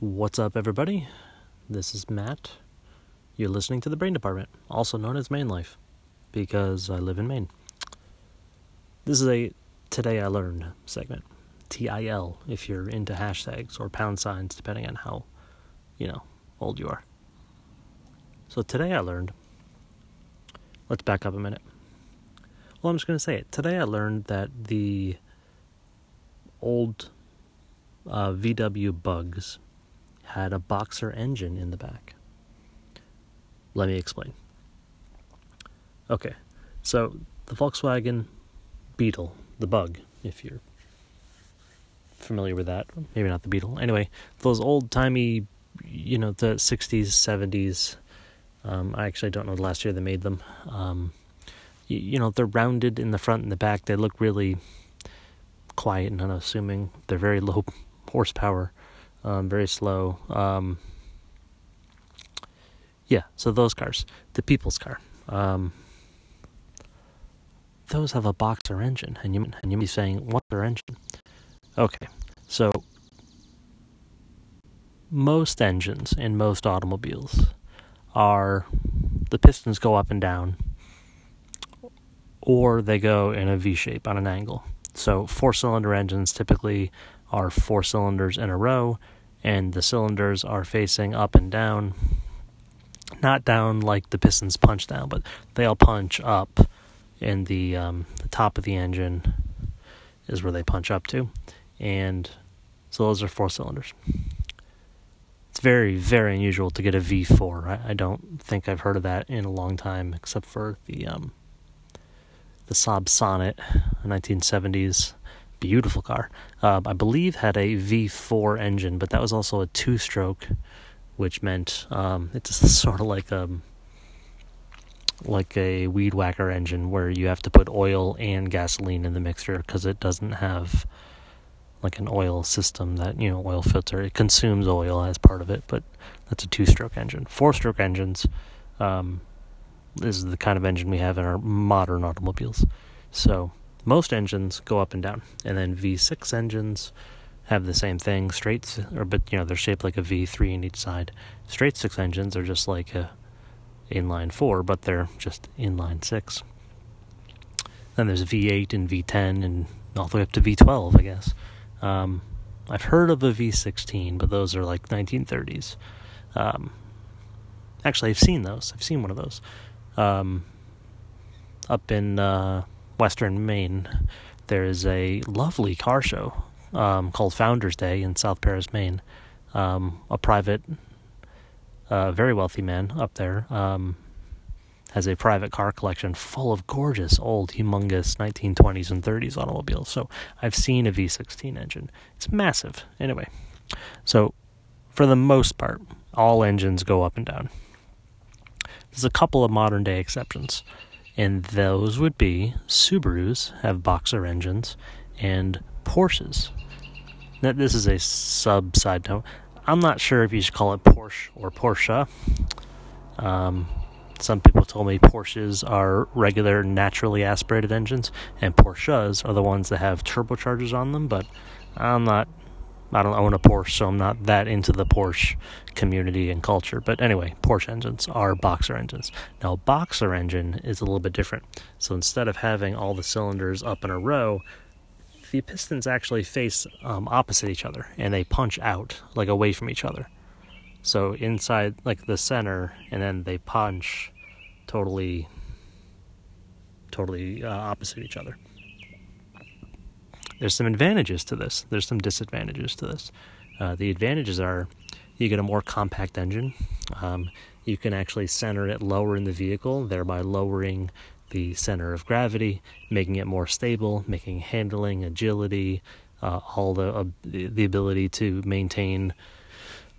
What's up, everybody? This is Matt. You're listening to the Brain Department, also known as Maine Life, because I live in Maine. This is a Today I Learned segment. TIL, if you're into hashtags or pound signs, depending on how, you know, old you are. So today I learned. Let's back up a minute. Well, I'm just going to say it. Today I learned that the old uh, VW bugs had a boxer engine in the back. Let me explain. Okay, so the Volkswagen Beetle, the bug, if you're familiar with that, maybe not the Beetle. Anyway, those old timey, you know, the 60s, 70s. Um, I actually don't know the last year they made them. Um, you, you know, they're rounded in the front and the back. They look really quiet and unassuming. They're very low horsepower um, very slow. Um, yeah, so those cars, the people's car, um, those have a boxer engine, and you and you be saying, "What's their engine?" Okay, so most engines in most automobiles are the pistons go up and down, or they go in a V shape on an angle. So four cylinder engines typically are four cylinders in a row, and the cylinders are facing up and down. Not down like the pistons punch down, but they all punch up, and the um, the top of the engine is where they punch up to, and so those are four cylinders. It's very very unusual to get a V4. I, I don't think I've heard of that in a long time, except for the um, the Saab Sonett, 1970s beautiful car. Uh, I believe had a V4 engine, but that was also a two-stroke, which meant um, it's sort of like a um, like a weed whacker engine where you have to put oil and gasoline in the mixture because it doesn't have like an oil system that you know oil filter. It consumes oil as part of it, but that's a two-stroke engine. Four-stroke engines. Um, is the kind of engine we have in our modern automobiles. So most engines go up and down, and then V6 engines have the same thing. Straight, or but you know they're shaped like a V3 in each side. Straight six engines are just like a inline four, but they're just inline six. Then there's V8 and V10 and all the way up to V12, I guess. Um, I've heard of a V16, but those are like 1930s. Um, actually, I've seen those. I've seen one of those um, up in uh, Western Maine, there is a lovely car show um, called Founders Day in South Paris, Maine. Um, a private, uh, very wealthy man up there um, has a private car collection full of gorgeous, old, humongous 1920s and 30s automobiles. So I've seen a V16 engine. It's massive. Anyway, so for the most part, all engines go up and down. There's a couple of modern day exceptions and those would be Subarus have boxer engines and Porsches. Now, this is a sub side note. I'm not sure if you should call it Porsche or Porsche. Um, some people told me Porsches are regular, naturally aspirated engines, and Porsches are the ones that have turbochargers on them. But I'm not I don't own a Porsche, so I'm not that into the Porsche community and culture. But anyway, Porsche engines are boxer engines. Now, boxer engine is a little bit different. So instead of having all the cylinders up in a row, the pistons actually face um, opposite each other and they punch out, like away from each other. So inside, like the center, and then they punch totally, totally uh, opposite each other. There's some advantages to this. There's some disadvantages to this. Uh, the advantages are you get a more compact engine. Um, you can actually center it lower in the vehicle, thereby lowering the center of gravity, making it more stable, making handling, agility, uh, all the uh, the ability to maintain,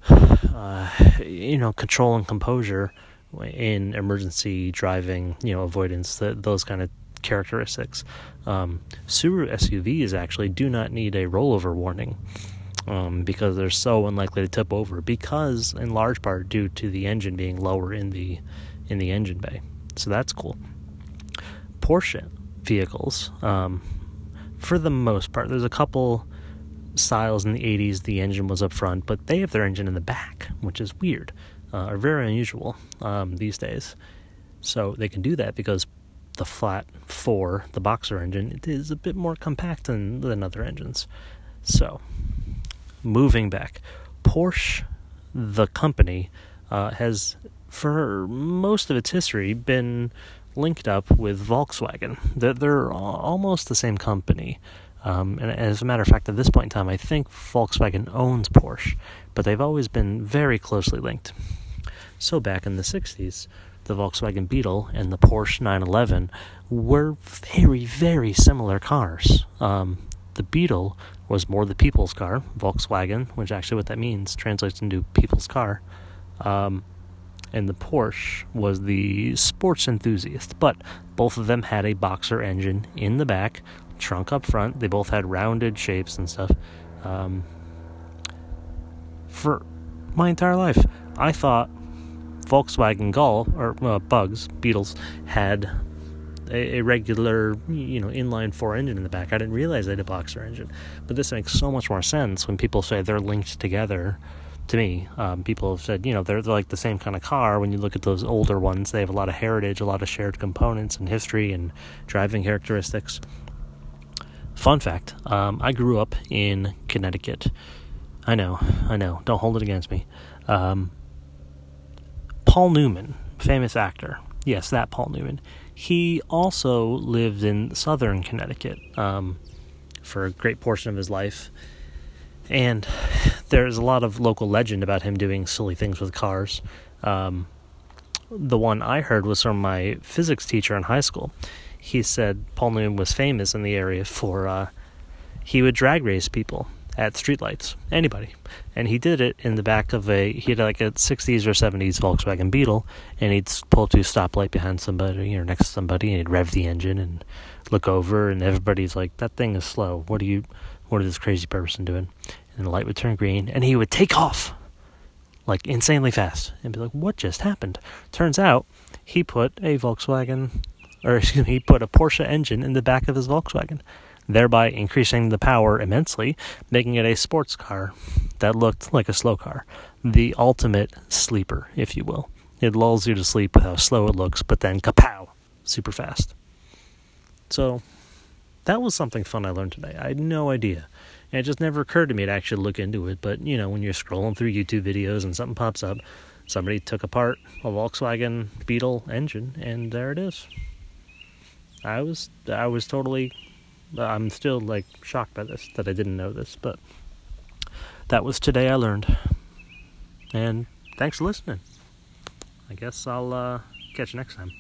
uh, you know, control and composure in emergency driving, you know, avoidance, the, those kind of characteristics. Um, Subaru SUVs actually do not need a rollover warning um, because they're so unlikely to tip over because, in large part, due to the engine being lower in the in the engine bay. So that's cool. Porsche vehicles, um, for the most part, there's a couple styles in the 80s, the engine was up front, but they have their engine in the back, which is weird, uh, or very unusual um, these days. So they can do that because the flat four, the boxer engine, it is a bit more compact than, than other engines. So, moving back, Porsche, the company, uh, has for most of its history been linked up with Volkswagen. They're, they're almost the same company. Um, and as a matter of fact, at this point in time, I think Volkswagen owns Porsche, but they've always been very closely linked. So back in the 60s, the Volkswagen Beetle and the Porsche 911 were very, very similar cars. Um, the Beetle was more the people's car, Volkswagen, which actually what that means translates into people's car. Um, and the Porsche was the sports enthusiast. But both of them had a boxer engine in the back, trunk up front. They both had rounded shapes and stuff. Um, for my entire life, I thought Volkswagen Gull or uh, Bugs Beetles had a, a, regular, you know, inline four engine in the back. I didn't realize they had a boxer engine, but this makes so much more sense when people say they're linked together to me. Um, people have said, you know, they're, they're, like the same kind of car. When you look at those older ones, they have a lot of heritage, a lot of shared components and history and driving characteristics. Fun fact um, I grew up in Connecticut. I know, I know, don't hold it against me. Um, Paul Newman, famous actor. Yes, that Paul Newman. He also lived in southern Connecticut um, for a great portion of his life. And there's a lot of local legend about him doing silly things with cars. Um, the one I heard was from my physics teacher in high school. He said Paul Newman was famous in the area for uh, he would drag race people at streetlights, anybody, and he did it in the back of a he had like a '60s or '70s Volkswagen Beetle, and he'd pull to a stoplight behind somebody or next to somebody, and he'd rev the engine and look over, and everybody's like, "That thing is slow. What are you? What is this crazy person doing?" and the light would turn green, and he would take off like insanely fast and be like, "What just happened?" Turns out he put a Volkswagen, or excuse me, he put a Porsche engine in the back of his Volkswagen, thereby increasing the power immensely, making it a sports car that looked like a slow car, the ultimate sleeper, if you will. It lulls you to sleep with how slow it looks, but then kapow, super fast. So that was something fun I learned today. I had no idea and it just never occurred to me to actually look into it. But, you know, when you're scrolling through YouTube videos and something pops up, somebody took apart a Volkswagen Beetle engine, and there it is. I was, I was totally, I'm still like shocked by this that I didn't know this, but that was today I learned. And thanks for listening. I guess I'll uh, catch you next time.